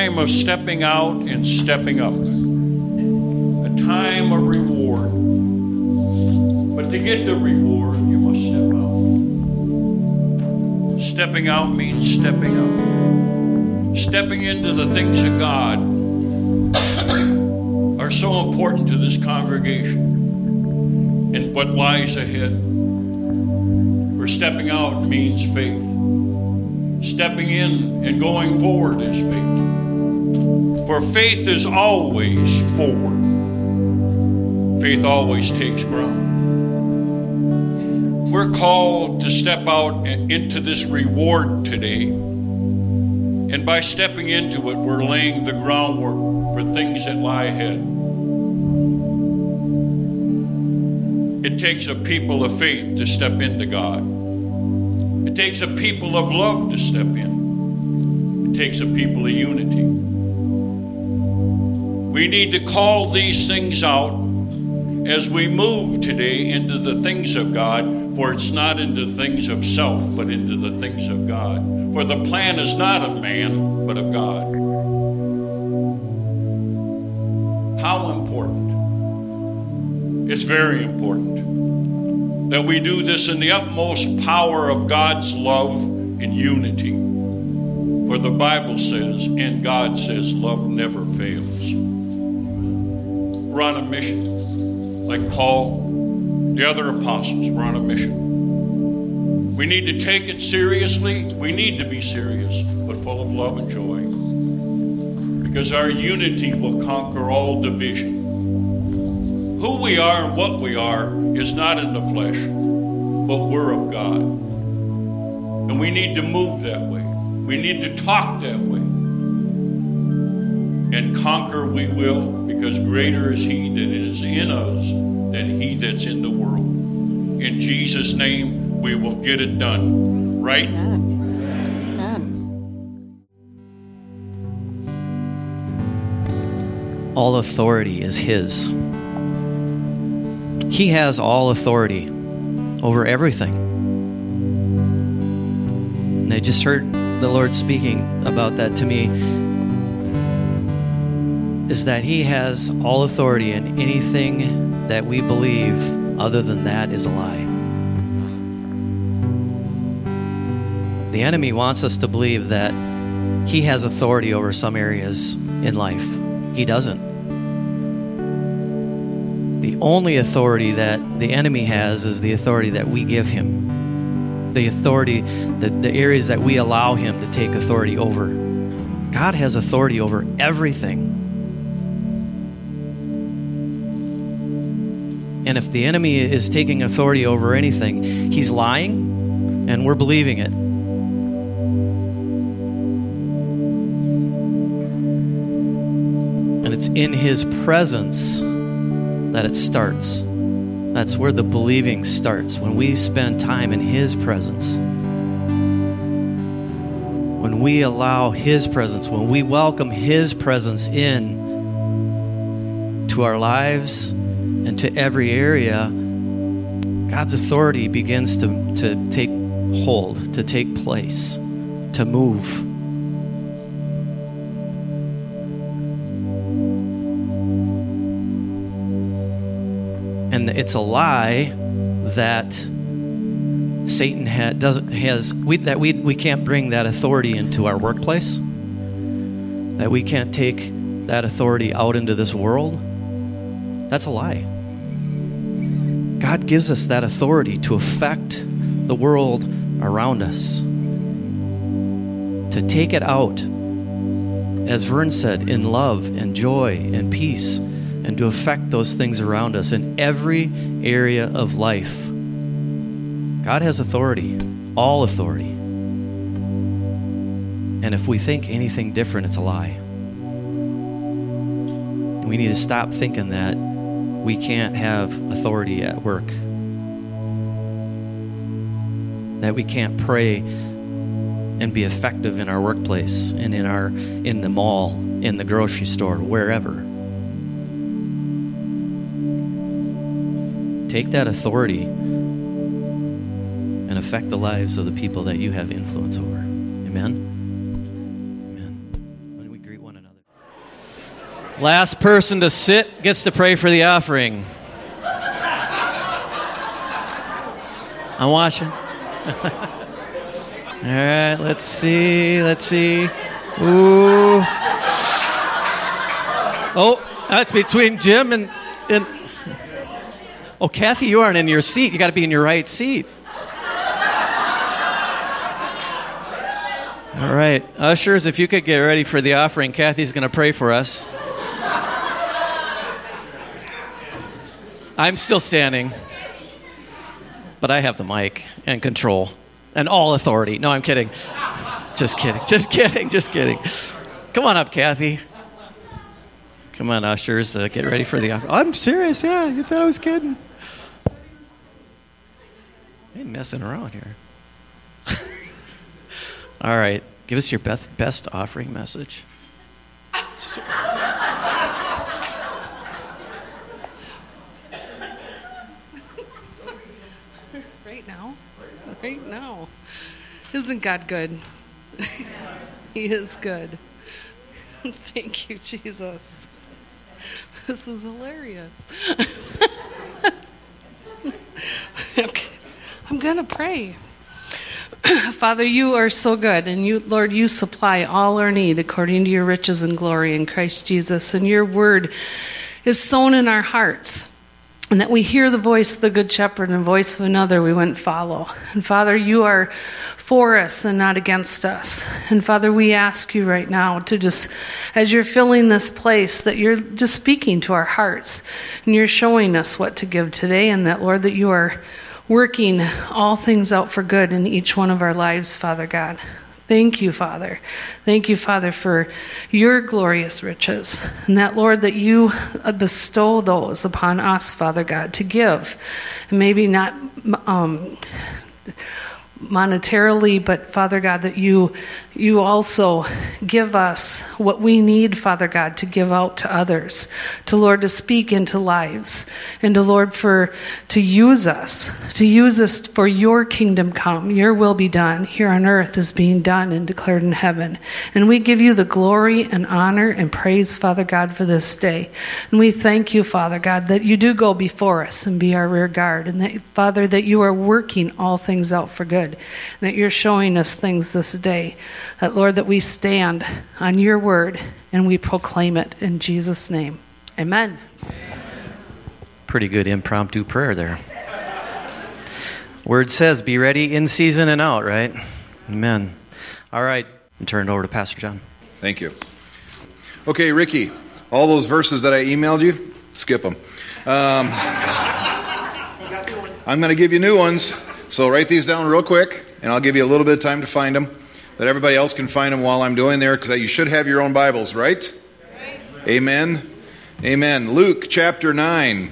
time of stepping out and stepping up, a time of reward. But to get the reward, you must step out. Stepping out means stepping up, stepping into the things of God are so important to this congregation and what lies ahead. For stepping out means faith. Stepping in and going forward is faith. For faith is always forward. Faith always takes ground. We're called to step out into this reward today. And by stepping into it, we're laying the groundwork for things that lie ahead. It takes a people of faith to step into God. It takes a people of love to step in. It takes a people of unity. We need to call these things out as we move today into the things of God, for it's not into the things of self, but into the things of God. For the plan is not of man, but of God. How important? It's very important that we do this in the utmost power of God's love and unity. For the Bible says, and God says, love never fails. We're on a mission. Like Paul, the other apostles, we're on a mission. We need to take it seriously. We need to be serious, but full of love and joy. Because our unity will conquer all division. Who we are and what we are is not in the flesh, but we're of God. And we need to move that way. We need to talk that way. And conquer we will, because greater is He that is in us than He that's in the world. In Jesus' name, we will get it done. Right? Amen. Amen. All authority is His. He has all authority over everything. And I just heard the Lord speaking about that to me is that He has all authority, and anything that we believe other than that is a lie. The enemy wants us to believe that He has authority over some areas in life. He doesn't. The only authority that the enemy has is the authority that we give him. The authority, the, the areas that we allow him to take authority over. God has authority over everything. And if the enemy is taking authority over anything, he's lying and we're believing it. And it's in his presence that it starts. That's where the believing starts. When we spend time in His presence, when we allow His presence, when we welcome His presence in to our lives and to every area, God's authority begins to, to take hold, to take place, to move. and it's a lie that Satan ha- doesn't has we, that we we can't bring that authority into our workplace. That we can't take that authority out into this world. That's a lie. God gives us that authority to affect the world around us. To take it out, as Vern said, in love and joy and peace and to affect those things around us in every area of life. God has authority, all authority. And if we think anything different, it's a lie. we need to stop thinking that we can't have authority at work, that we can't pray and be effective in our workplace and in our in the mall, in the grocery store, wherever. Take that authority and affect the lives of the people that you have influence over. Amen? Last person to sit gets to pray for the offering. I'm watching. All right, let's see. Let's see. Ooh. Oh, that's between Jim and, and. Oh, Kathy, you aren't in your seat. You got to be in your right seat. All right. Ushers, if you could get ready for the offering, Kathy's going to pray for us. I'm still standing, but I have the mic and control and all authority. No, I'm kidding. Just kidding. Just kidding. Just kidding. Come on up, Kathy. Come on, ushers. Uh, get ready for the. I'm serious. Yeah, you thought I was kidding. I ain't messing around here. All right. Give us your best, best offering message. Right now? Right now. Isn't God good? he is good. Thank you, Jesus. This is hilarious. okay. I'm going to pray. Father, you are so good, and you, Lord, you supply all our need according to your riches and glory in Christ Jesus. And your word is sown in our hearts, and that we hear the voice of the Good Shepherd and the voice of another we wouldn't follow. And Father, you are for us and not against us. And Father, we ask you right now to just, as you're filling this place, that you're just speaking to our hearts, and you're showing us what to give today, and that, Lord, that you are working all things out for good in each one of our lives, Father God. Thank you, Father. Thank you, Father, for your glorious riches. And that, Lord, that you bestow those upon us, Father God, to give. And maybe not um, monetarily, but Father God, that you you also give us what we need, Father God, to give out to others, to Lord to speak into lives, and to Lord for to use us, to use us for your kingdom come, your will be done here on earth is being done and declared in heaven. And we give you the glory and honor and praise, Father God, for this day. And we thank you, Father God, that you do go before us and be our rear guard, and that Father, that you are working all things out for good, and that you're showing us things this day. That, Lord, that we stand on your word and we proclaim it in Jesus' name. Amen. Pretty good impromptu prayer there. Word says, be ready in season and out, right? Amen. All right, and turn it over to Pastor John. Thank you. Okay, Ricky, all those verses that I emailed you, skip them. Um, I'm going to give you new ones, so write these down real quick, and I'll give you a little bit of time to find them that everybody else can find them while I'm doing there because you should have your own Bibles, right? Amen. Amen. Luke chapter 9.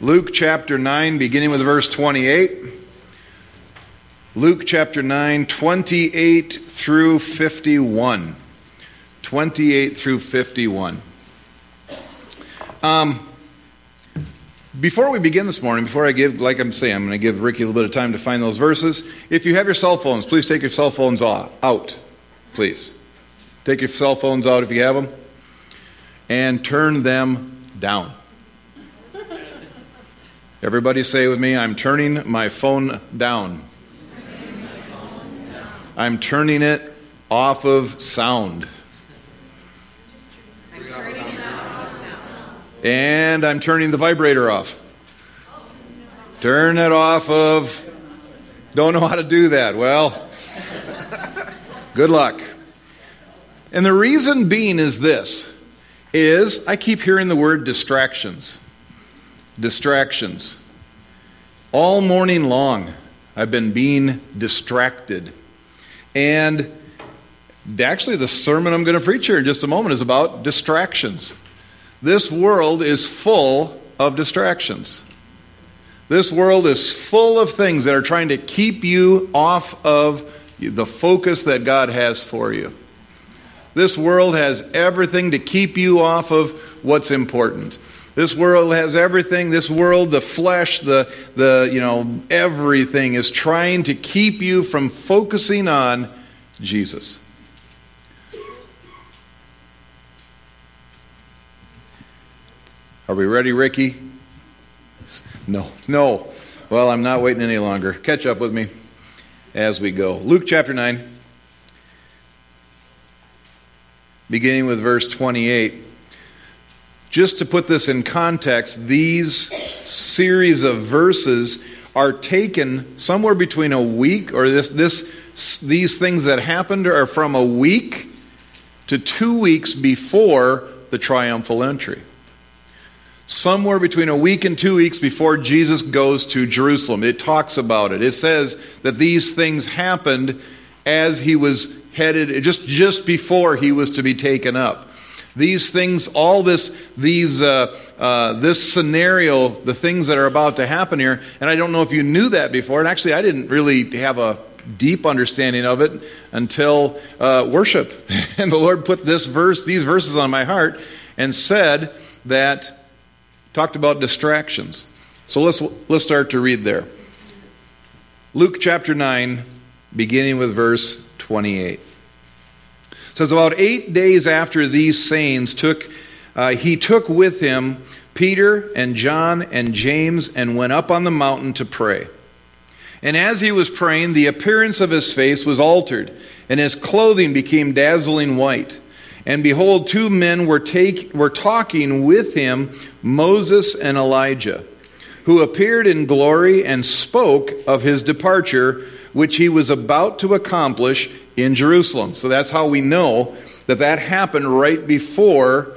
Luke chapter 9, beginning with verse 28. Luke chapter 9, 28 through 51. 28 through 51. Um, before we begin this morning, before I give, like I'm saying, I'm going to give Ricky a little bit of time to find those verses. If you have your cell phones, please take your cell phones out. Please. Take your cell phones out if you have them. And turn them down. Everybody say with me, I'm turning my phone down. I'm turning it off of sound. And I'm turning the vibrator off. Turn it off of. Don't know how to do that. Well, good luck. And the reason being is this is I keep hearing the word distractions. Distractions. All morning long I've been being distracted. And actually the sermon I'm going to preach here in just a moment is about distractions. This world is full of distractions. This world is full of things that are trying to keep you off of the focus that God has for you. This world has everything to keep you off of what's important. This world has everything. This world, the flesh, the, the you know, everything is trying to keep you from focusing on Jesus. Are we ready, Ricky? No, no. Well, I'm not waiting any longer. Catch up with me as we go. Luke chapter 9, beginning with verse 28. Just to put this in context, these series of verses are taken somewhere between a week, or this, this, these things that happened are from a week to two weeks before the triumphal entry. Somewhere between a week and two weeks before Jesus goes to Jerusalem. It talks about it. It says that these things happened as he was headed, just, just before he was to be taken up. These things, all this, these, uh, uh, this scenario, the things that are about to happen here, and I don't know if you knew that before, and actually I didn't really have a deep understanding of it until uh, worship. And the Lord put this verse, these verses on my heart, and said that talked about distractions. So let's let's start to read there. Luke chapter 9 beginning with verse 28. It says about 8 days after these sayings took uh, he took with him Peter and John and James and went up on the mountain to pray. And as he was praying, the appearance of his face was altered, and his clothing became dazzling white. And behold, two men were, take, were talking with him, Moses and Elijah, who appeared in glory and spoke of his departure, which he was about to accomplish in Jerusalem. So that's how we know that that happened right before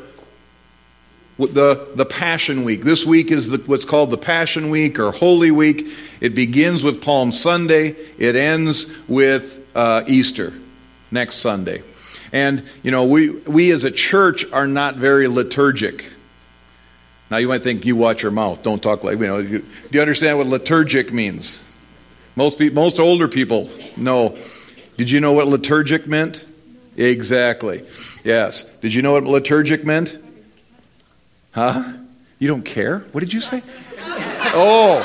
the, the Passion Week. This week is the, what's called the Passion Week or Holy Week. It begins with Palm Sunday, it ends with uh, Easter next Sunday. And, you know, we, we as a church are not very liturgic. Now, you might think you watch your mouth. Don't talk like, you know, you, do you understand what liturgic means? Most, pe- most older people know. Did you know what liturgic meant? Exactly. Yes. Did you know what liturgic meant? Huh? You don't care? What did you say? Oh,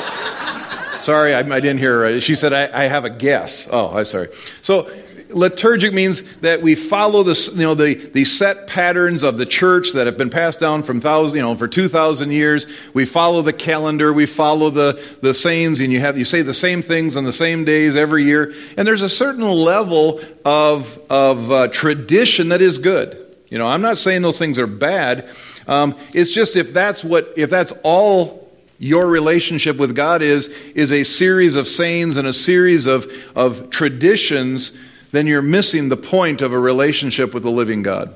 sorry, I, I didn't hear. She said, I, I have a guess. Oh, I'm sorry. So, liturgic means that we follow the, you know, the, the set patterns of the church that have been passed down from thousand, you know, for 2,000 years. We follow the calendar, we follow the, the sayings, and you, have, you say the same things on the same days every year. And there's a certain level of, of uh, tradition that is good. You know, I'm not saying those things are bad. Um, it's just if that's what, if that's all your relationship with God is, is a series of sayings and a series of, of traditions, then you're missing the point of a relationship with the living God.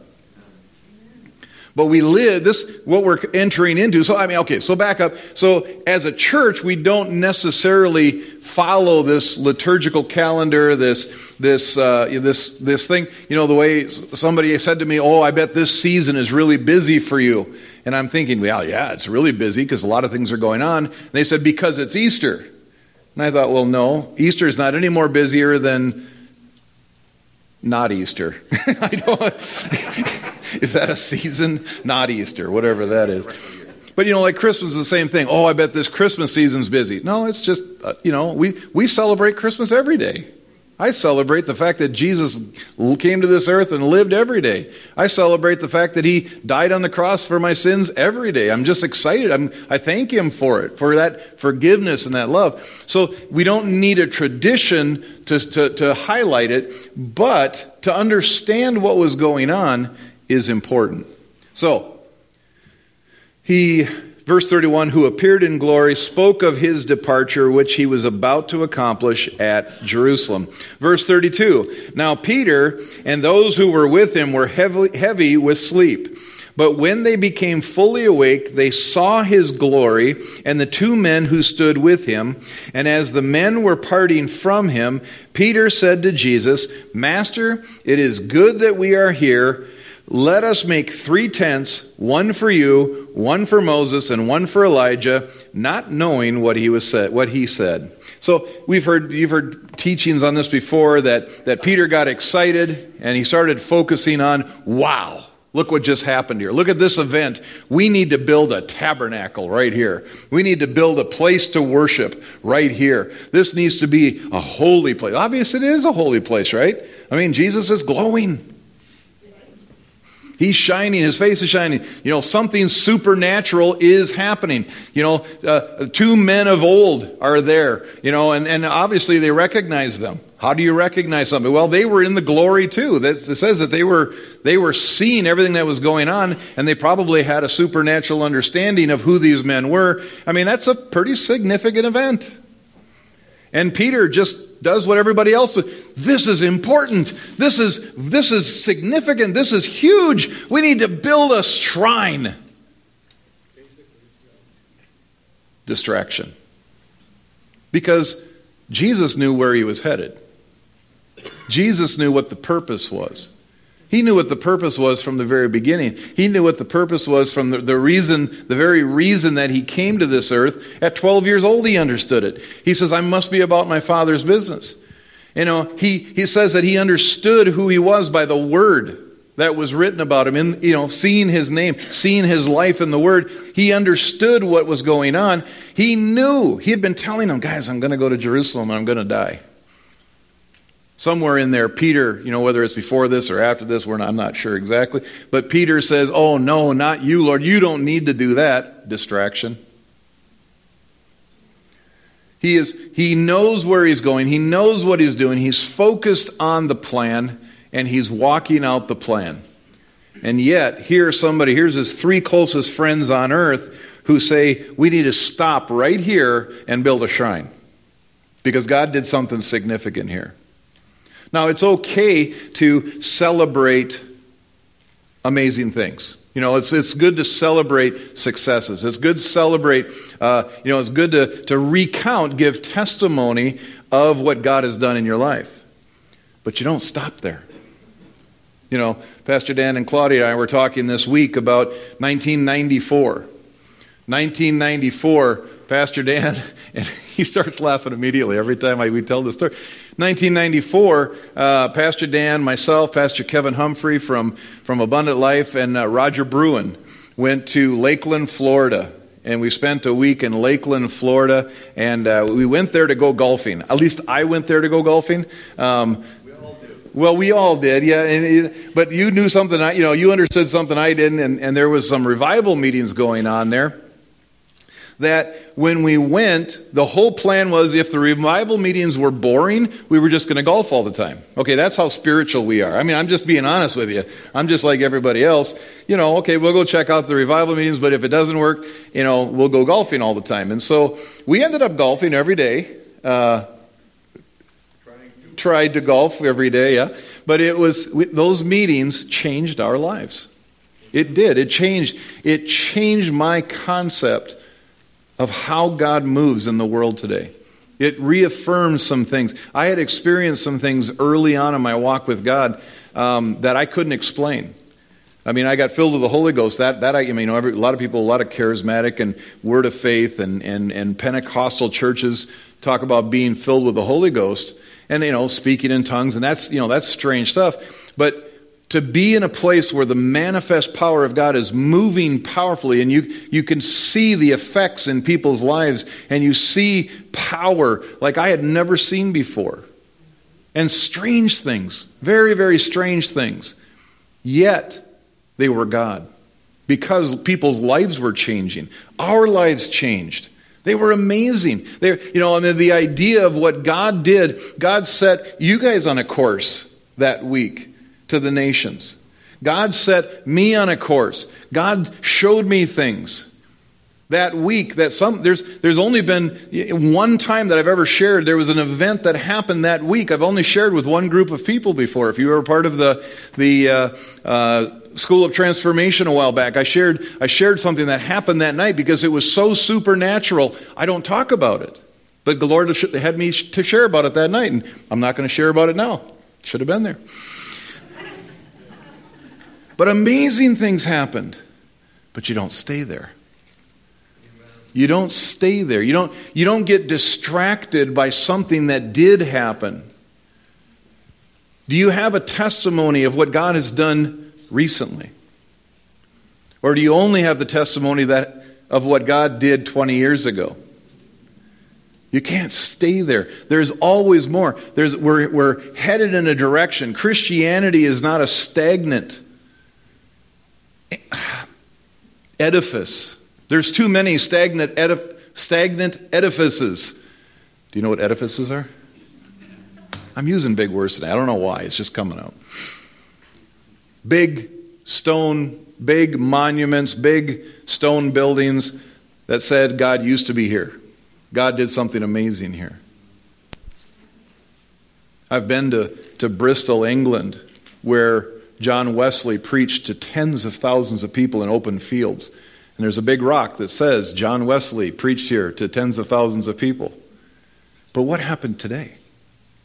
But we live this what we're entering into. So I mean, okay, so back up. So as a church, we don't necessarily follow this liturgical calendar, this this uh, this this thing. You know, the way somebody said to me, "Oh, I bet this season is really busy for you." And I'm thinking, well, yeah, it's really busy because a lot of things are going on. And they said because it's Easter. And I thought, well, no, Easter is not any more busier than not Easter. I don't. is that a season? Not Easter, whatever that is. But you know, like Christmas is the same thing. Oh, I bet this Christmas season's busy. No, it's just uh, you know we we celebrate Christmas every day. I celebrate the fact that Jesus came to this earth and lived every day. I celebrate the fact that he died on the cross for my sins every day. I'm just excited. I'm, I thank him for it, for that forgiveness and that love. So we don't need a tradition to, to, to highlight it, but to understand what was going on is important. So, he Verse 31 Who appeared in glory spoke of his departure, which he was about to accomplish at Jerusalem. Verse 32 Now Peter and those who were with him were heavy, heavy with sleep. But when they became fully awake, they saw his glory and the two men who stood with him. And as the men were parting from him, Peter said to Jesus, Master, it is good that we are here. Let us make three tents, one for you, one for Moses, and one for Elijah, not knowing what he was said, what he said. So we've heard you've heard teachings on this before that, that Peter got excited and he started focusing on, wow, look what just happened here. Look at this event. We need to build a tabernacle right here. We need to build a place to worship right here. This needs to be a holy place. Obviously, it is a holy place, right? I mean, Jesus is glowing. He's shining. His face is shining. You know, something supernatural is happening. You know, uh, two men of old are there, you know, and, and obviously they recognize them. How do you recognize something? Well, they were in the glory too. It says that they were, they were seeing everything that was going on, and they probably had a supernatural understanding of who these men were. I mean, that's a pretty significant event. And Peter just does what everybody else would. This is important. This is, this is significant. This is huge. We need to build a shrine. Distraction. Because Jesus knew where he was headed. Jesus knew what the purpose was. He knew what the purpose was from the very beginning. He knew what the purpose was from the, the, reason, the very reason that he came to this earth. At 12 years old, he understood it. He says, I must be about my father's business. You know, he, he says that he understood who he was by the word that was written about him. In, you know, seeing his name, seeing his life in the word, he understood what was going on. He knew. He had been telling them, guys, I'm going to go to Jerusalem and I'm going to die somewhere in there, Peter, you know, whether it's before this or after this, not, I'm not sure exactly, but Peter says, Oh, no, not you, Lord. You don't need to do that. Distraction. He, is, he knows where he's going, he knows what he's doing, he's focused on the plan, and he's walking out the plan. And yet, here's somebody, here's his three closest friends on earth who say, We need to stop right here and build a shrine. Because God did something significant here. Now, it's okay to celebrate amazing things. You know, it's, it's good to celebrate successes. It's good to celebrate, uh, you know, it's good to, to recount, give testimony of what God has done in your life. But you don't stop there. You know, Pastor Dan and Claudia and I were talking this week about 1994. 1994, Pastor Dan, and he starts laughing immediately every time I, we tell the story. 1994, uh, Pastor Dan, myself, Pastor Kevin Humphrey from, from Abundant Life, and uh, Roger Bruin went to Lakeland, Florida. And we spent a week in Lakeland, Florida, and uh, we went there to go golfing. At least I went there to go golfing. Um, well, we all did, yeah. And, but you knew something, I, you know, you understood something I didn't, and, and there was some revival meetings going on there that when we went, the whole plan was if the revival meetings were boring, we were just going to golf all the time. Okay, that's how spiritual we are. I mean, I'm just being honest with you. I'm just like everybody else. You know, okay, we'll go check out the revival meetings, but if it doesn't work, you know, we'll go golfing all the time. And so we ended up golfing every day. Uh, tried to golf every day, yeah. But it was those meetings changed our lives. It did. It changed. It changed my concept of how God moves in the world today. It reaffirms some things. I had experienced some things early on in my walk with God um, that I couldn't explain. I mean, I got filled with the Holy Ghost. That, that I, I mean, you know, every, a lot of people, a lot of charismatic and word of faith and, and, and Pentecostal churches talk about being filled with the Holy Ghost and, you know, speaking in tongues. And that's, you know, that's strange stuff. But to be in a place where the manifest power of God is moving powerfully and you, you can see the effects in people's lives and you see power like I had never seen before. And strange things, very, very strange things. Yet they were God because people's lives were changing. Our lives changed. They were amazing. They, you know, I mean, the idea of what God did, God set you guys on a course that week to the nations. God set me on a course. God showed me things. That week, that some there's there's only been one time that I've ever shared. There was an event that happened that week. I've only shared with one group of people before. If you were part of the the uh, uh, School of Transformation a while back, I shared I shared something that happened that night because it was so supernatural. I don't talk about it, but the Lord had me to share about it that night, and I'm not going to share about it now. Should have been there. But amazing things happened. But you don't stay there. You don't stay there. You don't, you don't get distracted by something that did happen. Do you have a testimony of what God has done recently? Or do you only have the testimony that, of what God did 20 years ago? You can't stay there. There's always more. There's, we're, we're headed in a direction. Christianity is not a stagnant edifice. There's too many stagnant, edif- stagnant edifices. Do you know what edifices are? I'm using big words today. I don't know why. It's just coming out. Big stone, big monuments, big stone buildings that said God used to be here. God did something amazing here. I've been to, to Bristol, England, where John Wesley preached to tens of thousands of people in open fields. And there's a big rock that says John Wesley preached here to tens of thousands of people. But what happened today?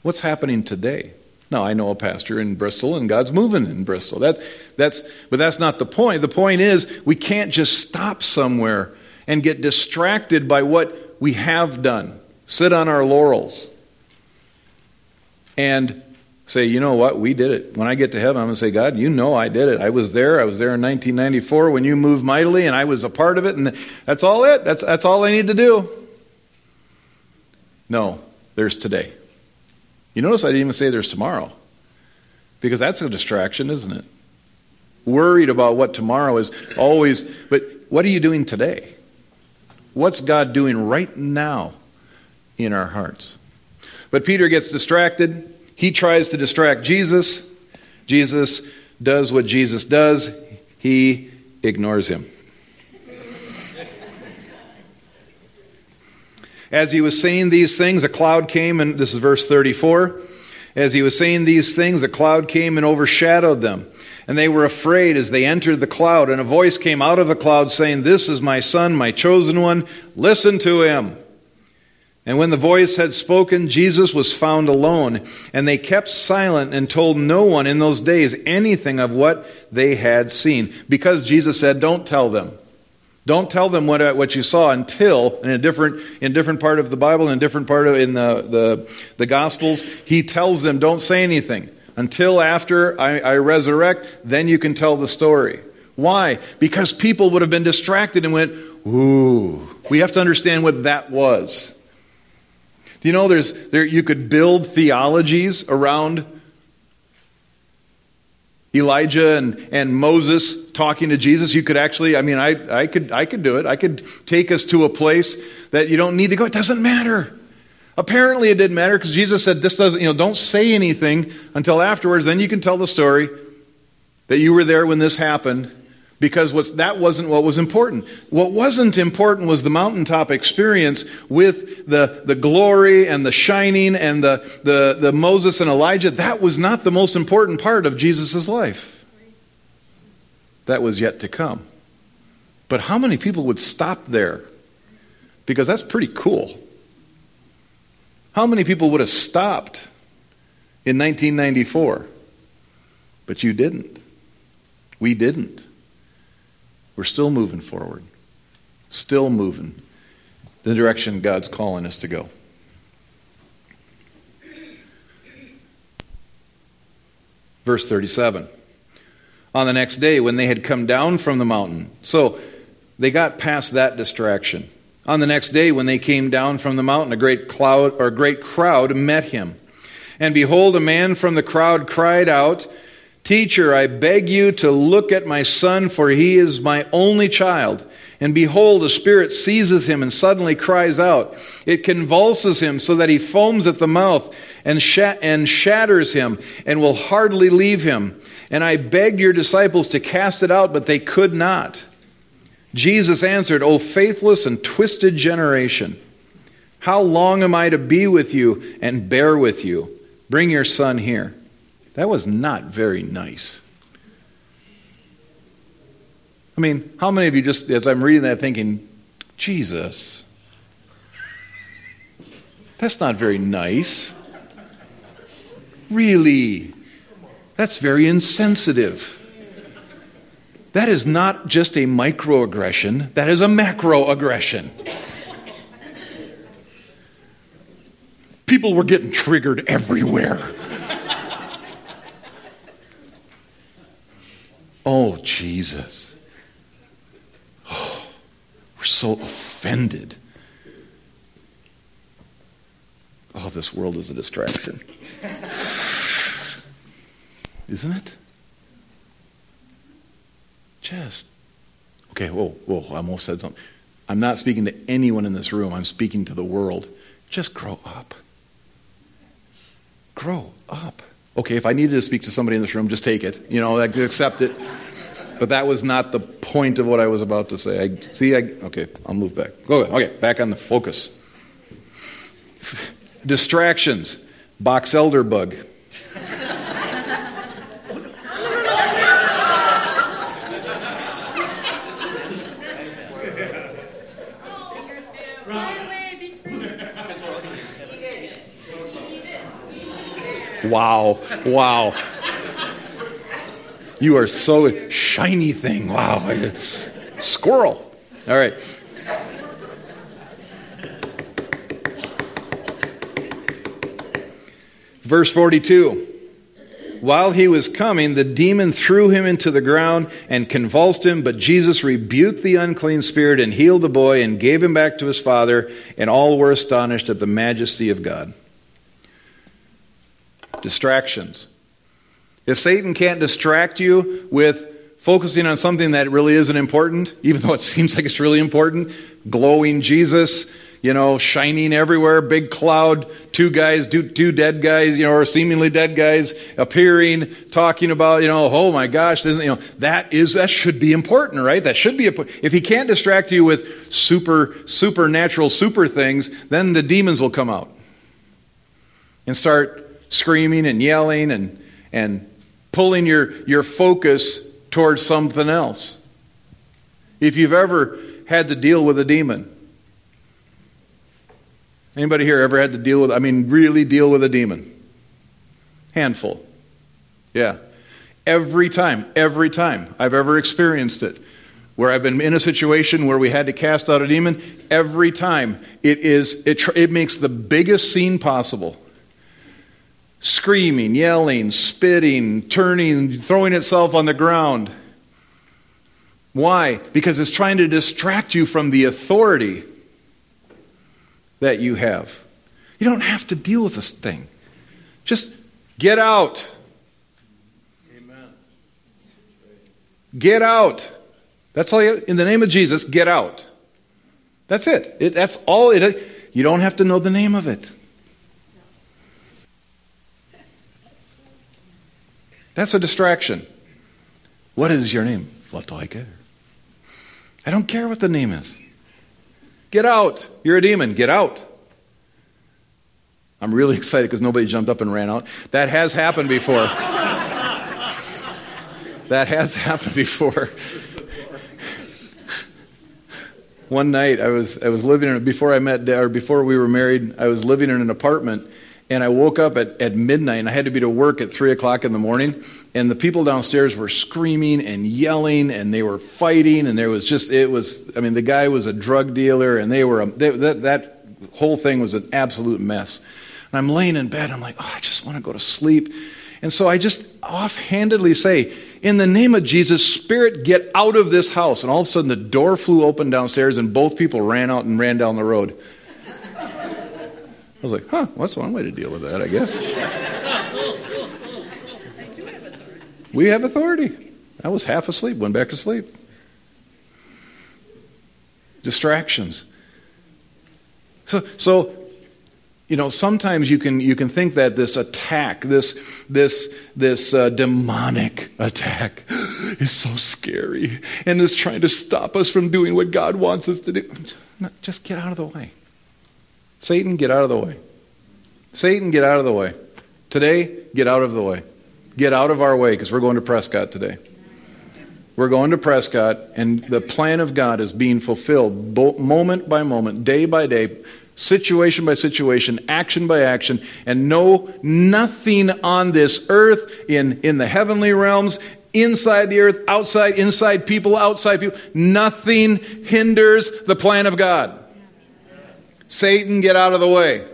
What's happening today? Now, I know a pastor in Bristol, and God's moving in Bristol. That, that's, but that's not the point. The point is, we can't just stop somewhere and get distracted by what we have done, sit on our laurels, and say, you know what, we did it. When I get to heaven, I'm going to say, God, you know I did it. I was there. I was there in 1994 when you moved mightily, and I was a part of it, and that's all it. That's, that's all I need to do. No, there's today. You notice I didn't even say there's tomorrow, because that's a distraction, isn't it? Worried about what tomorrow is always, but what are you doing today? What's God doing right now in our hearts? But Peter gets distracted. He tries to distract Jesus. Jesus does what Jesus does, he ignores him. As he was saying these things, a cloud came, and this is verse 34. As he was saying these things, a cloud came and overshadowed them. And they were afraid as they entered the cloud. And a voice came out of the cloud saying, This is my son, my chosen one. Listen to him. And when the voice had spoken, Jesus was found alone. And they kept silent and told no one in those days anything of what they had seen. Because Jesus said, Don't tell them. Don't tell them what, uh, what you saw until, in a different, in different part of the Bible, in a different part of in the, the, the Gospels, he tells them, don't say anything. Until after I, I resurrect, then you can tell the story. Why? Because people would have been distracted and went, ooh. We have to understand what that was. Do you know there's there you could build theologies around Elijah and, and Moses talking to Jesus, you could actually, I mean, I, I, could, I could do it. I could take us to a place that you don't need to go. It doesn't matter. Apparently, it didn't matter because Jesus said, This doesn't, you know, don't say anything until afterwards. Then you can tell the story that you were there when this happened because that wasn't what was important. What wasn't important was the mountaintop experience with the, the glory and the shining and the, the, the Moses and Elijah. That was not the most important part of Jesus' life. That was yet to come. But how many people would stop there? Because that's pretty cool. How many people would have stopped in 1994? But you didn't. We didn't. We're still moving forward, still moving the direction God's calling us to go. Verse 37. On the next day, when they had come down from the mountain, so they got past that distraction. On the next day, when they came down from the mountain, a great cloud or a great crowd met him. And behold, a man from the crowd cried out, Teacher, I beg you to look at my son, for he is my only child. And behold, a spirit seizes him and suddenly cries out. It convulses him so that he foams at the mouth and, shat- and shatters him and will hardly leave him. And I begged your disciples to cast it out, but they could not. Jesus answered, O faithless and twisted generation, how long am I to be with you and bear with you? Bring your son here. That was not very nice. I mean, how many of you just, as I'm reading that, thinking, Jesus, that's not very nice. Really? That's very insensitive. That is not just a microaggression, that is a macroaggression. People were getting triggered everywhere. Oh, Jesus. Oh, we're so offended. Oh, this world is a distraction. Isn't it? just, okay, whoa, whoa, I almost said something. I'm not speaking to anyone in this room, I'm speaking to the world. Just grow up. Grow up. Okay, if I needed to speak to somebody in this room, just take it. You know, accept it. But that was not the point of what I was about to say. I, see, I, okay, I'll move back. Go ahead. Okay, back on the focus. Distractions. Box elder bug. Wow. Wow. You are so shiny thing. Wow. Squirrel. All right. Verse 42. While he was coming, the demon threw him into the ground and convulsed him, but Jesus rebuked the unclean spirit and healed the boy and gave him back to his father, and all were astonished at the majesty of God distractions. If Satan can't distract you with focusing on something that really isn't important, even though it seems like it's really important, glowing Jesus, you know, shining everywhere, big cloud, two guys, two, two dead guys, you know, or seemingly dead guys appearing, talking about, you know, oh my gosh, you know, that is, that should be important, right? That should be, if he can't distract you with super, supernatural, super things, then the demons will come out and start screaming and yelling and, and pulling your, your focus towards something else. If you've ever had to deal with a demon, anybody here ever had to deal with, I mean, really deal with a demon? Handful. Yeah. Every time, every time I've ever experienced it, where I've been in a situation where we had to cast out a demon, every time it is it, it makes the biggest scene possible screaming, yelling, spitting, turning, throwing itself on the ground. Why? Because it's trying to distract you from the authority that you have. You don't have to deal with this thing. Just get out. Amen. Get out. That's all you, in the name of Jesus, get out. That's it. it that's all it you don't have to know the name of it. That's a distraction. What is your name? What do I care? I don't care what the name is. Get out. You're a demon. Get out. I'm really excited because nobody jumped up and ran out. That has happened before. that has happened before. One night I was I was living in before I met or before we were married. I was living in an apartment and I woke up at, at midnight and I had to be to work at 3 o'clock in the morning. And the people downstairs were screaming and yelling and they were fighting. And there was just, it was, I mean, the guy was a drug dealer and they were, a, they, that, that whole thing was an absolute mess. And I'm laying in bed. I'm like, oh, I just want to go to sleep. And so I just offhandedly say, in the name of Jesus, Spirit, get out of this house. And all of a sudden, the door flew open downstairs, and both people ran out and ran down the road. I was like, huh, what's one way to deal with that, I guess. we have authority. I was half asleep, went back to sleep. Distractions. So, so you know, sometimes you can you can think that this attack, this this this uh, demonic attack, is so scary and is trying to stop us from doing what God wants us to do. Just get out of the way. Satan, get out of the way. Satan, get out of the way. Today, get out of the way. Get out of our way because we're going to Prescott today. We're going to Prescott, and the plan of God is being fulfilled moment by moment, day by day, situation by situation, action by action, and no, nothing on this earth, in, in the heavenly realms, inside the earth, outside, inside people, outside people, nothing hinders the plan of God. Satan, get out of the way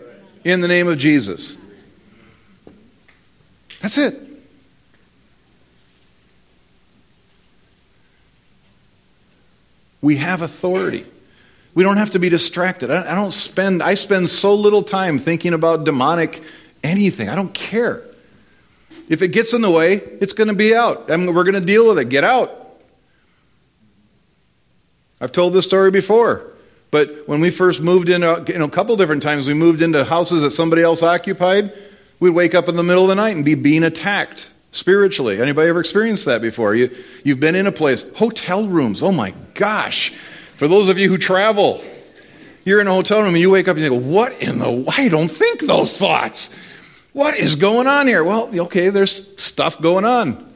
in the name of Jesus. That's it. We have authority. We don't have to be distracted. I don't spend, I spend so little time thinking about demonic anything. I don't care. If it gets in the way, it's going to be out. I mean, we're going to deal with it. Get out. I've told this story before. But when we first moved in, you know, a couple different times, we moved into houses that somebody else occupied. We'd wake up in the middle of the night and be being attacked spiritually. Anybody ever experienced that before? You, you've been in a place, hotel rooms. Oh my gosh. For those of you who travel, you're in a hotel room and you wake up and you go, What in the, I don't think those thoughts. What is going on here? Well, okay, there's stuff going on.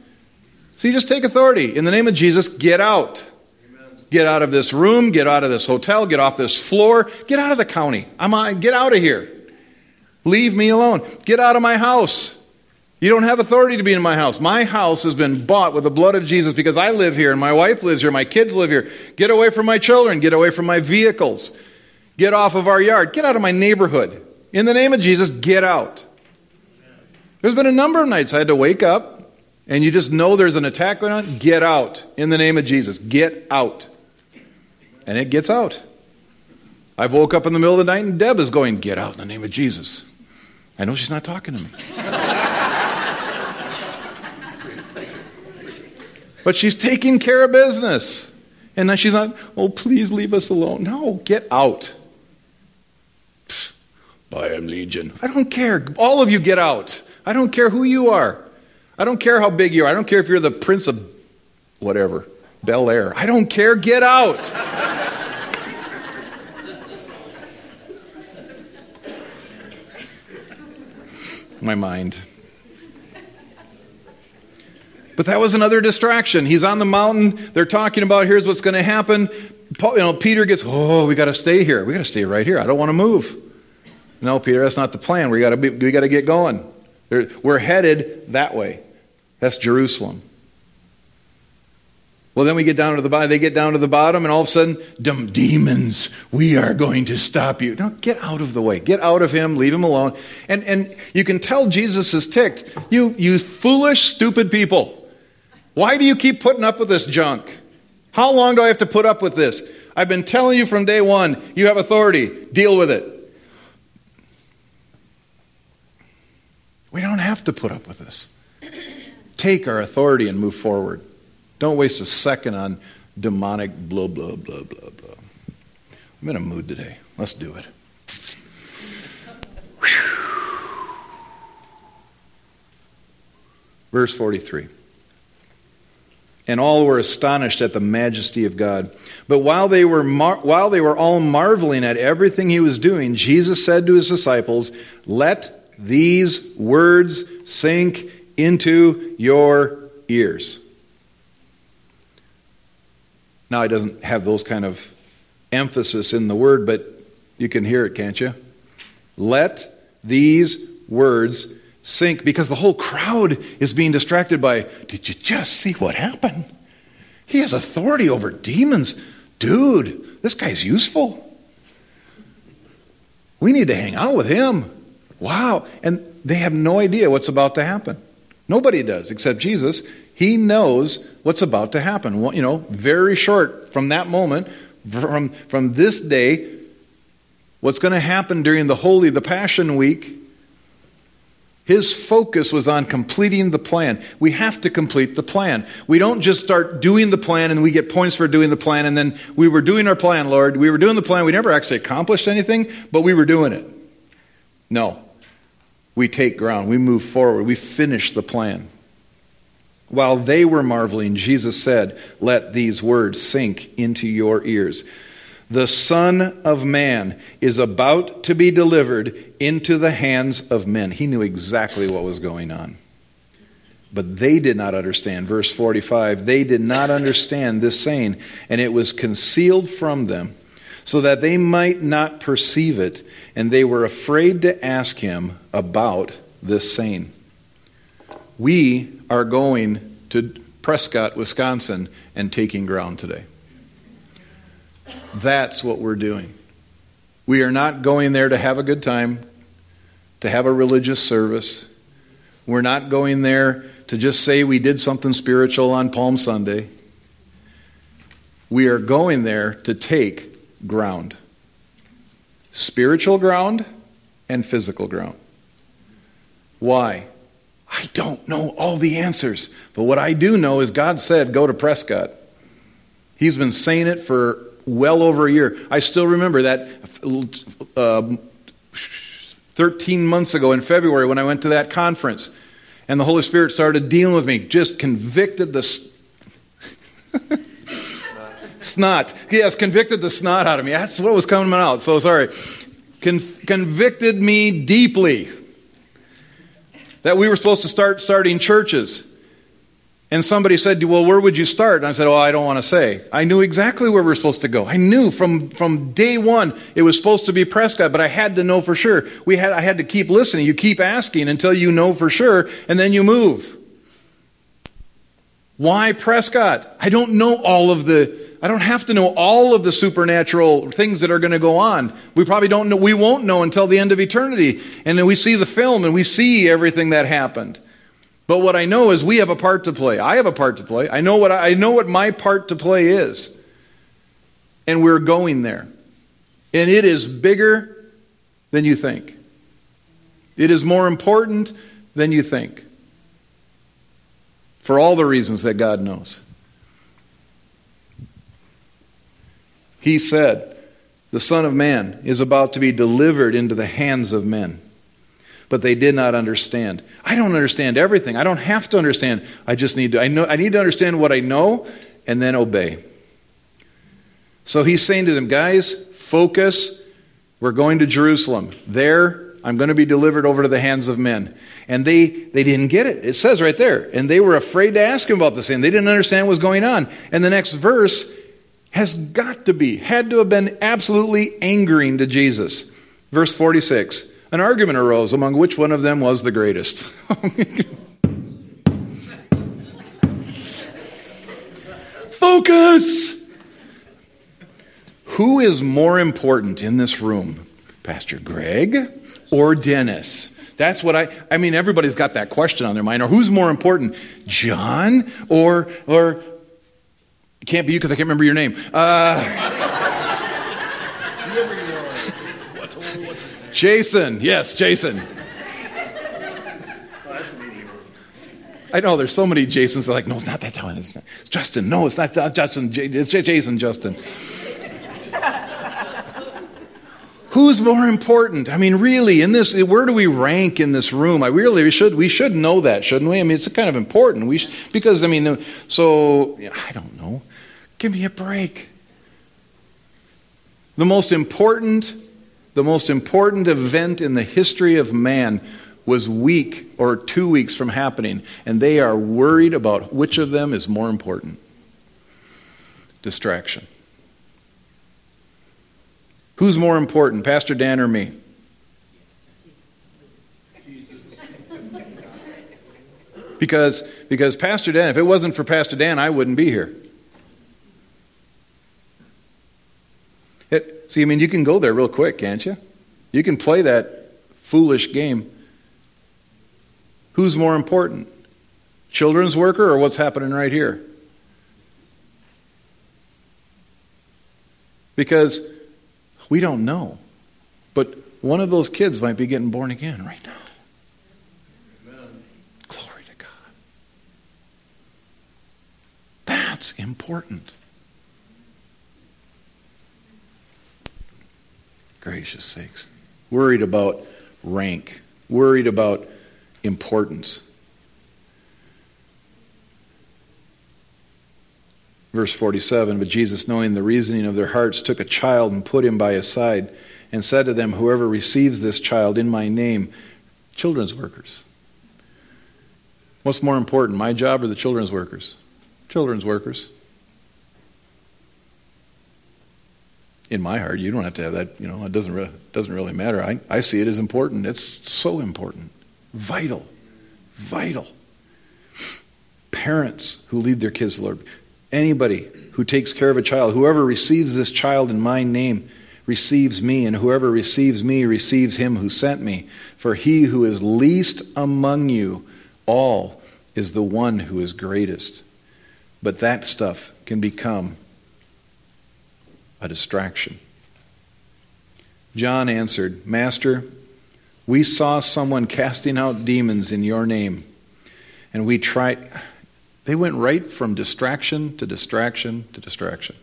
So you just take authority. In the name of Jesus, get out. Get out of this room, get out of this hotel, get off this floor, get out of the county. I'm on, get out of here. Leave me alone. Get out of my house. You don't have authority to be in my house. My house has been bought with the blood of Jesus because I live here and my wife lives here, my kids live here. Get away from my children, get away from my vehicles. Get off of our yard. Get out of my neighborhood. In the name of Jesus, get out. There's been a number of nights I had to wake up and you just know there's an attack going on. Get out. In the name of Jesus, get out. And it gets out. I've woke up in the middle of the night and Deb is going, Get out in the name of Jesus. I know she's not talking to me. but she's taking care of business. And now she's not, oh, please leave us alone. No, get out. I am Legion. I don't care. All of you get out. I don't care who you are. I don't care how big you are. I don't care if you're the prince of whatever, Bel Air. I don't care. Get out. My mind. But that was another distraction. He's on the mountain. They're talking about here's what's going to happen. Paul, you know, Peter gets, oh, we got to stay here. We got to stay right here. I don't want to move. No, Peter, that's not the plan. We got to we got to get going. We're headed that way. That's Jerusalem. Well, then we get down to the bottom. They get down to the bottom, and all of a sudden, dumb demons, we are going to stop you. No, get out of the way. Get out of him. Leave him alone. And and you can tell Jesus is ticked. You you foolish, stupid people. Why do you keep putting up with this junk? How long do I have to put up with this? I've been telling you from day one, you have authority. Deal with it. We don't have to put up with this. Take our authority and move forward. Don't waste a second on demonic blah, blah, blah, blah, blah. I'm in a mood today. Let's do it. Verse 43 and all were astonished at the majesty of God. But while they were mar- while they were all marveling at everything he was doing, Jesus said to his disciples, "Let these words sink into your ears." Now he doesn't have those kind of emphasis in the word, but you can hear it, can't you? Let these words sink because the whole crowd is being distracted by, did you just see what happened? He has authority over demons. Dude, this guy's useful. We need to hang out with him. Wow. And they have no idea what's about to happen. Nobody does except Jesus. He knows what's about to happen. You know, very short from that moment, from, from this day, what's going to happen during the Holy, the Passion Week, his focus was on completing the plan. We have to complete the plan. We don't just start doing the plan and we get points for doing the plan and then we were doing our plan, Lord. We were doing the plan. We never actually accomplished anything, but we were doing it. No. We take ground. We move forward. We finish the plan. While they were marveling, Jesus said, Let these words sink into your ears. The Son of Man is about to be delivered into the hands of men. He knew exactly what was going on. But they did not understand. Verse 45 they did not understand this saying, and it was concealed from them, so that they might not perceive it, and they were afraid to ask him about this saying. We are going to Prescott, Wisconsin, and taking ground today. That's what we're doing. We are not going there to have a good time, to have a religious service. We're not going there to just say we did something spiritual on Palm Sunday. We are going there to take ground spiritual ground and physical ground. Why? I don't know all the answers, but what I do know is God said, go to Prescott. He's been saying it for well over a year. I still remember that uh, 13 months ago in February when I went to that conference. And the Holy Spirit started dealing with me, just convicted the snot. Yes, convicted the snot out of me. That's what was coming out. So sorry. Con- convicted me deeply that we were supposed to start starting churches. And somebody said, Well, where would you start? And I said, Oh, I don't want to say. I knew exactly where we were supposed to go. I knew from, from day one it was supposed to be Prescott, but I had to know for sure. We had, I had to keep listening. You keep asking until you know for sure, and then you move. Why Prescott? I don't know all of the I don't have to know all of the supernatural things that are going to go on. We probably don't know we won't know until the end of eternity. And then we see the film and we see everything that happened. But what I know is we have a part to play. I have a part to play. I know what I, I know what my part to play is. And we're going there. And it is bigger than you think. It is more important than you think. For all the reasons that God knows. He said, The Son of Man is about to be delivered into the hands of men but they did not understand. I don't understand everything. I don't have to understand. I just need to I know I need to understand what I know and then obey. So he's saying to them, guys, focus. We're going to Jerusalem. There, I'm going to be delivered over to the hands of men. And they, they didn't get it. It says right there. And they were afraid to ask him about this thing. They didn't understand what was going on. And the next verse has got to be, had to have been absolutely angering to Jesus. Verse 46 an argument arose among which one of them was the greatest. Focus! Who is more important in this room, Pastor Greg or Dennis? That's what I I mean everybody's got that question on their mind or who's more important, John or or can't be you because I can't remember your name. Uh, Jason. Yes, Jason. I know there's so many Jasons. They're like, no, it's not that. It's, it's Justin. No, it's not Justin. It's Jason. Justin. Who's more important? I mean, really, in this, where do we rank in this room? I really we should we should know that, shouldn't we? I mean, it's kind of important. We because I mean, so I don't know. Give me a break. The most important the most important event in the history of man was week or two weeks from happening, and they are worried about which of them is more important. Distraction. Who's more important, Pastor Dan or me? Because, because Pastor Dan, if it wasn't for Pastor Dan, I wouldn't be here. It, see, I mean, you can go there real quick, can't you? You can play that foolish game. Who's more important? Children's worker or what's happening right here? Because we don't know. But one of those kids might be getting born again right now. Glory to God. That's important. Gracious sakes. Worried about rank, worried about importance. Verse 47 But Jesus, knowing the reasoning of their hearts, took a child and put him by his side, and said to them, Whoever receives this child in my name, children's workers. What's more important, my job or the children's workers? Children's workers. in my heart, you don't have to have that, you know, it doesn't, re- doesn't really matter. I, I see it as important. It's so important, vital, vital. Parents who lead their kids to the Lord, anybody who takes care of a child, whoever receives this child in my name receives me, and whoever receives me receives him who sent me. For he who is least among you all is the one who is greatest. But that stuff can become a distraction. John answered, Master, we saw someone casting out demons in your name, and we tried. They went right from distraction to distraction to distraction.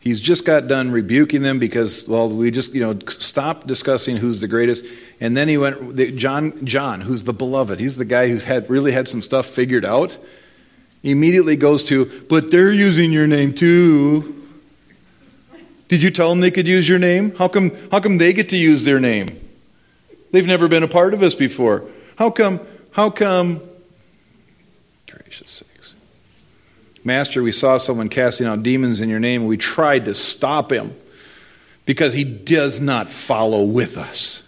He's just got done rebuking them because, well, we just, you know, stopped discussing who's the greatest. And then he went, John, John, who's the beloved, he's the guy who's had really had some stuff figured out. He immediately goes to, but they're using your name too. Did you tell them they could use your name? How come, how come they get to use their name? They've never been a part of us before. How come, how come? Gracious sakes. Master, we saw someone casting out demons in your name, and we tried to stop him because he does not follow with us.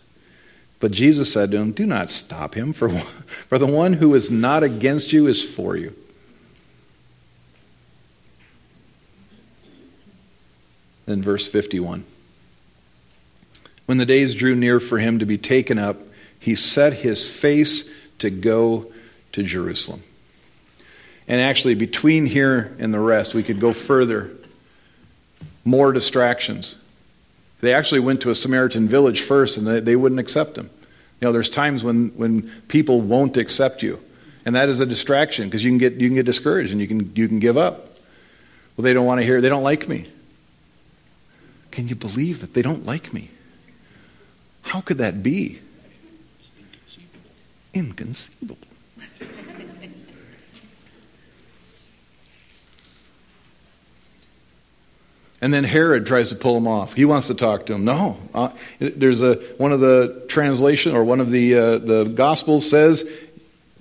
But Jesus said to him, Do not stop him, for, for the one who is not against you is for you. Then verse 51. When the days drew near for him to be taken up, he set his face to go to Jerusalem. And actually, between here and the rest, we could go further. More distractions. They actually went to a Samaritan village first and they, they wouldn't accept him. You know, there's times when, when people won't accept you. And that is a distraction because you can get you can get discouraged and you can you can give up. Well, they don't want to hear, they don't like me. Can you believe that they don't like me? How could that be? Inconceivable. Inconceivable. And then Herod tries to pull him off. He wants to talk to him. No, uh, there's a one of the translation or one of the uh, the gospels says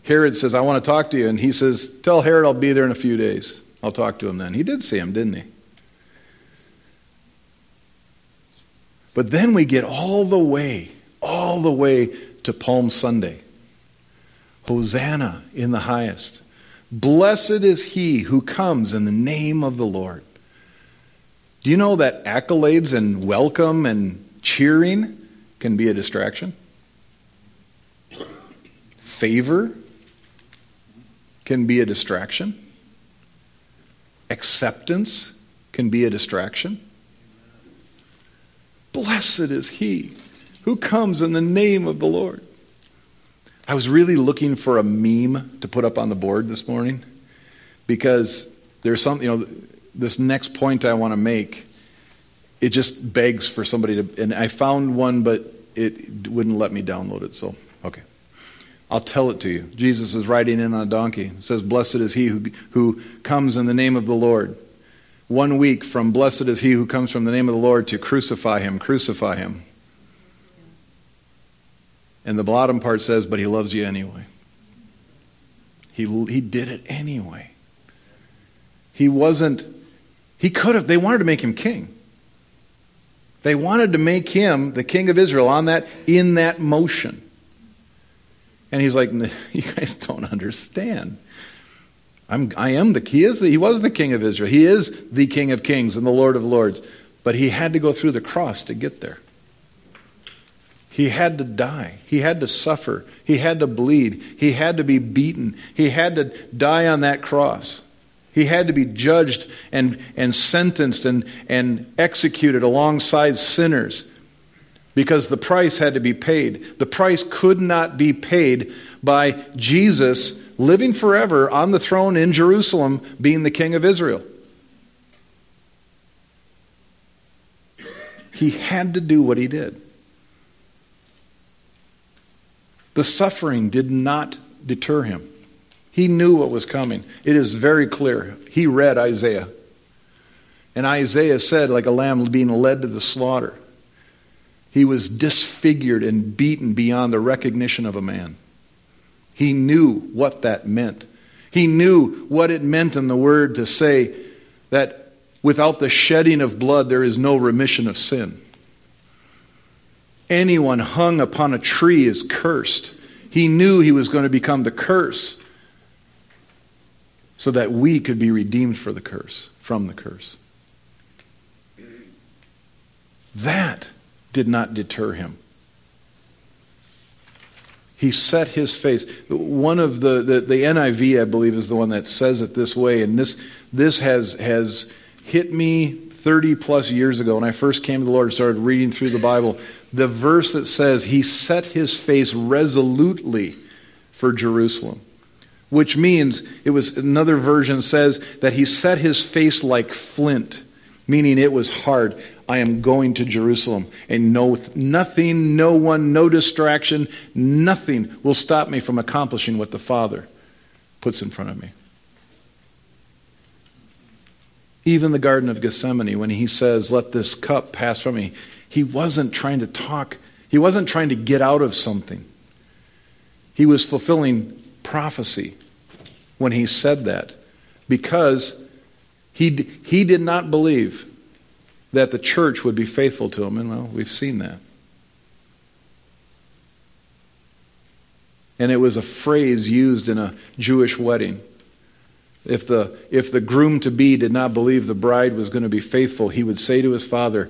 Herod says, "I want to talk to you," and he says, "Tell Herod I'll be there in a few days. I'll talk to him then." He did see him, didn't he? But then we get all the way, all the way to Palm Sunday. Hosanna in the highest. Blessed is he who comes in the name of the Lord. Do you know that accolades and welcome and cheering can be a distraction? Favor can be a distraction. Acceptance can be a distraction. Blessed is he who comes in the name of the Lord. I was really looking for a meme to put up on the board this morning because there's something, you know, this next point I want to make, it just begs for somebody to, and I found one, but it wouldn't let me download it, so, okay. I'll tell it to you. Jesus is riding in on a donkey. It says, Blessed is he who, who comes in the name of the Lord one week from blessed is he who comes from the name of the Lord to crucify him, crucify him. And the bottom part says, but he loves you anyway. He, he did it anyway. He wasn't, he could have, they wanted to make him king. They wanted to make him the king of Israel on that, in that motion. And he's like, you guys don't understand. I'm, I am the, he, is the, he was the king of Israel. He is the king of kings and the Lord of lords. But he had to go through the cross to get there. He had to die. He had to suffer. He had to bleed. He had to be beaten. He had to die on that cross. He had to be judged and, and sentenced and, and executed alongside sinners because the price had to be paid. The price could not be paid by Jesus living forever on the throne in Jerusalem, being the king of Israel. He had to do what he did. The suffering did not deter him. He knew what was coming. It is very clear. He read Isaiah. And Isaiah said, like a lamb being led to the slaughter, he was disfigured and beaten beyond the recognition of a man. He knew what that meant. He knew what it meant in the word to say that without the shedding of blood, there is no remission of sin. Anyone hung upon a tree is cursed. He knew he was going to become the curse so that we could be redeemed for the curse, from the curse. That did not deter him. He set his face. One of the, the, the, NIV, I believe, is the one that says it this way. And this, this has, has hit me 30 plus years ago when I first came to the Lord and started reading through the Bible. The verse that says, He set his face resolutely for Jerusalem, which means, it was another version says that he set his face like flint. meaning it was hard. I am going to Jerusalem, and no, nothing, no one, no distraction, nothing will stop me from accomplishing what the Father puts in front of me. Even the Garden of Gethsemane, when he says, Let this cup pass from me, he wasn't trying to talk, he wasn't trying to get out of something. He was fulfilling prophecy when he said that because he, he did not believe that the church would be faithful to him. And well, we've seen that. And it was a phrase used in a Jewish wedding. If the, if the groom to be did not believe the bride was going to be faithful, he would say to his father,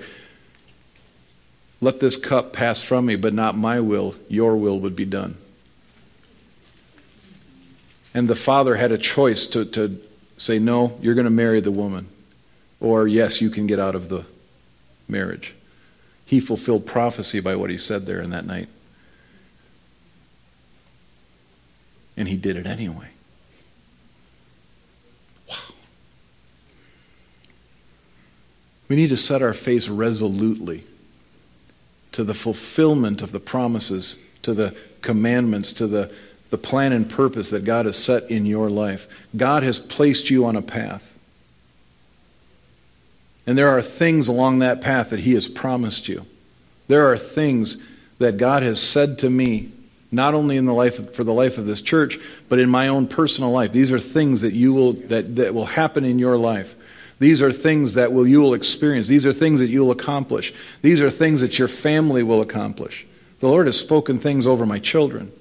Let this cup pass from me, but not my will, your will would be done. And the father had a choice to, to say, No, you're going to marry the woman. Or, yes, you can get out of the marriage. He fulfilled prophecy by what he said there in that night. And he did it anyway. Wow. We need to set our face resolutely to the fulfillment of the promises, to the commandments, to the the plan and purpose that God has set in your life. God has placed you on a path. And there are things along that path that He has promised you. There are things that God has said to me, not only in the life for the life of this church, but in my own personal life. These are things that you will that, that will happen in your life. These are things that will you will experience. These are things that you'll accomplish. These are things that your family will accomplish. The Lord has spoken things over my children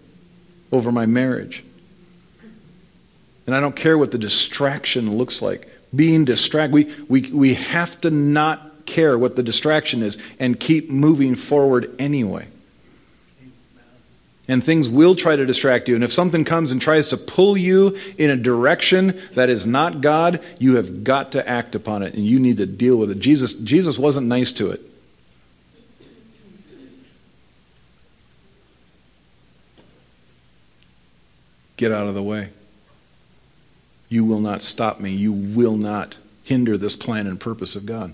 over my marriage. And I don't care what the distraction looks like. Being distracted, we, we, we have to not care what the distraction is and keep moving forward anyway. And things will try to distract you. And if something comes and tries to pull you in a direction that is not God, you have got to act upon it and you need to deal with it. Jesus, Jesus wasn't nice to it. Get out of the way. You will not stop me. You will not hinder this plan and purpose of God.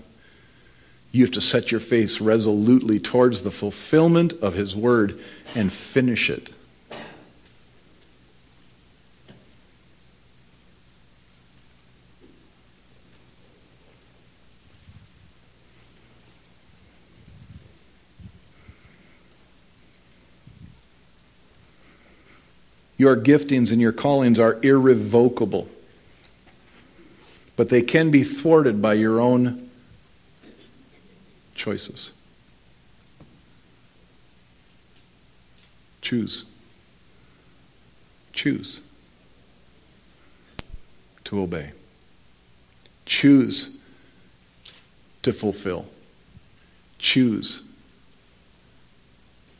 You have to set your face resolutely towards the fulfillment of His word and finish it. Your giftings and your callings are irrevocable, but they can be thwarted by your own choices. Choose. Choose to obey. Choose to fulfill. Choose.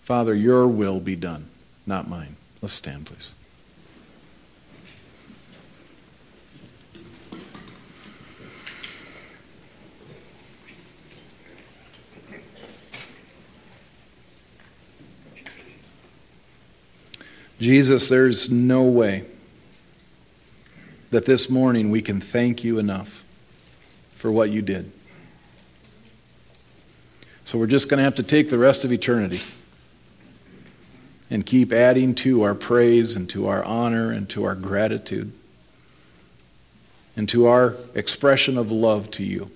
Father, your will be done, not mine. Let's stand, please. Jesus, there's no way that this morning we can thank you enough for what you did. So we're just going to have to take the rest of eternity and keep adding to our praise and to our honor and to our gratitude and to our expression of love to you.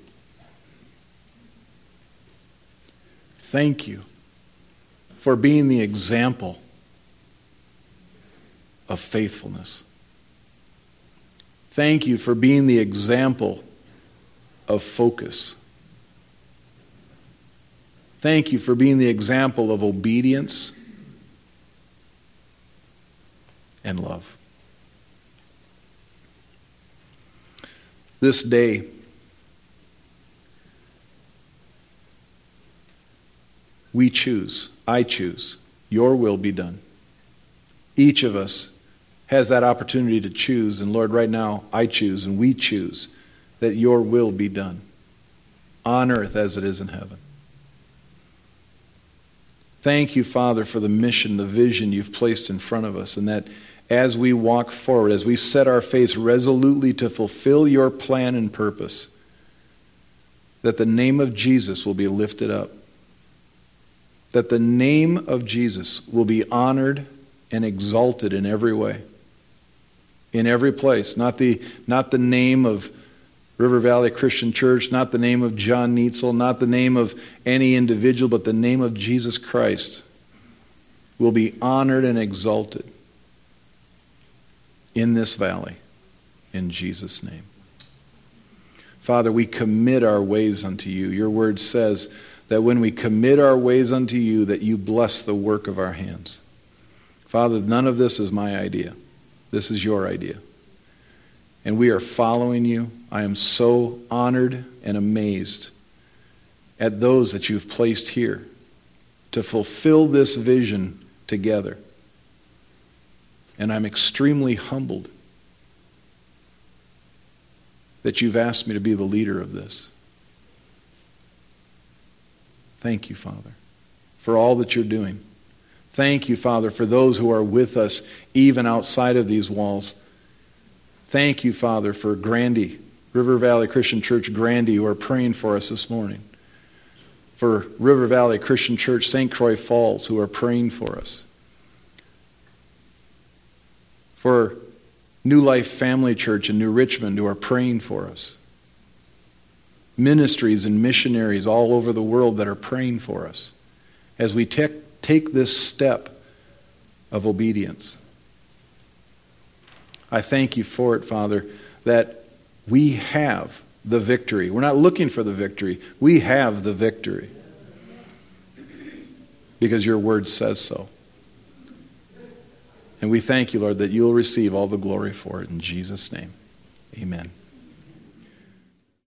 Thank you for being the example of faithfulness. Thank you for being the example of focus. Thank you for being the example of obedience and love. This day, we choose, I choose, your will be done. Each of us has that opportunity to choose, and Lord, right now, I choose and we choose that your will be done on earth as it is in heaven. Thank you, Father, for the mission, the vision you've placed in front of us, and that as we walk forward, as we set our face resolutely to fulfill your plan and purpose, that the name of Jesus will be lifted up, that the name of Jesus will be honored and exalted in every way, in every place. Not the, not the name of River Valley Christian Church, not the name of John Neitzel, not the name of any individual, but the name of Jesus Christ will be honored and exalted in this valley. In Jesus' name. Father, we commit our ways unto you. Your word says that when we commit our ways unto you, that you bless the work of our hands. Father, none of this is my idea. This is your idea. And we are following you. I am so honored and amazed at those that you've placed here to fulfill this vision together. And I'm extremely humbled that you've asked me to be the leader of this. Thank you, Father, for all that you're doing. Thank you, Father, for those who are with us even outside of these walls. Thank you, Father, for Grandy, River Valley Christian Church Grandy, who are praying for us this morning. For River Valley Christian Church St. Croix Falls, who are praying for us. For New Life Family Church in New Richmond who are praying for us. Ministries and missionaries all over the world that are praying for us as we take, take this step of obedience. I thank you for it, Father, that we have the victory. We're not looking for the victory, we have the victory because your word says so. And we thank you, Lord, that you'll receive all the glory for it. In Jesus' name, amen.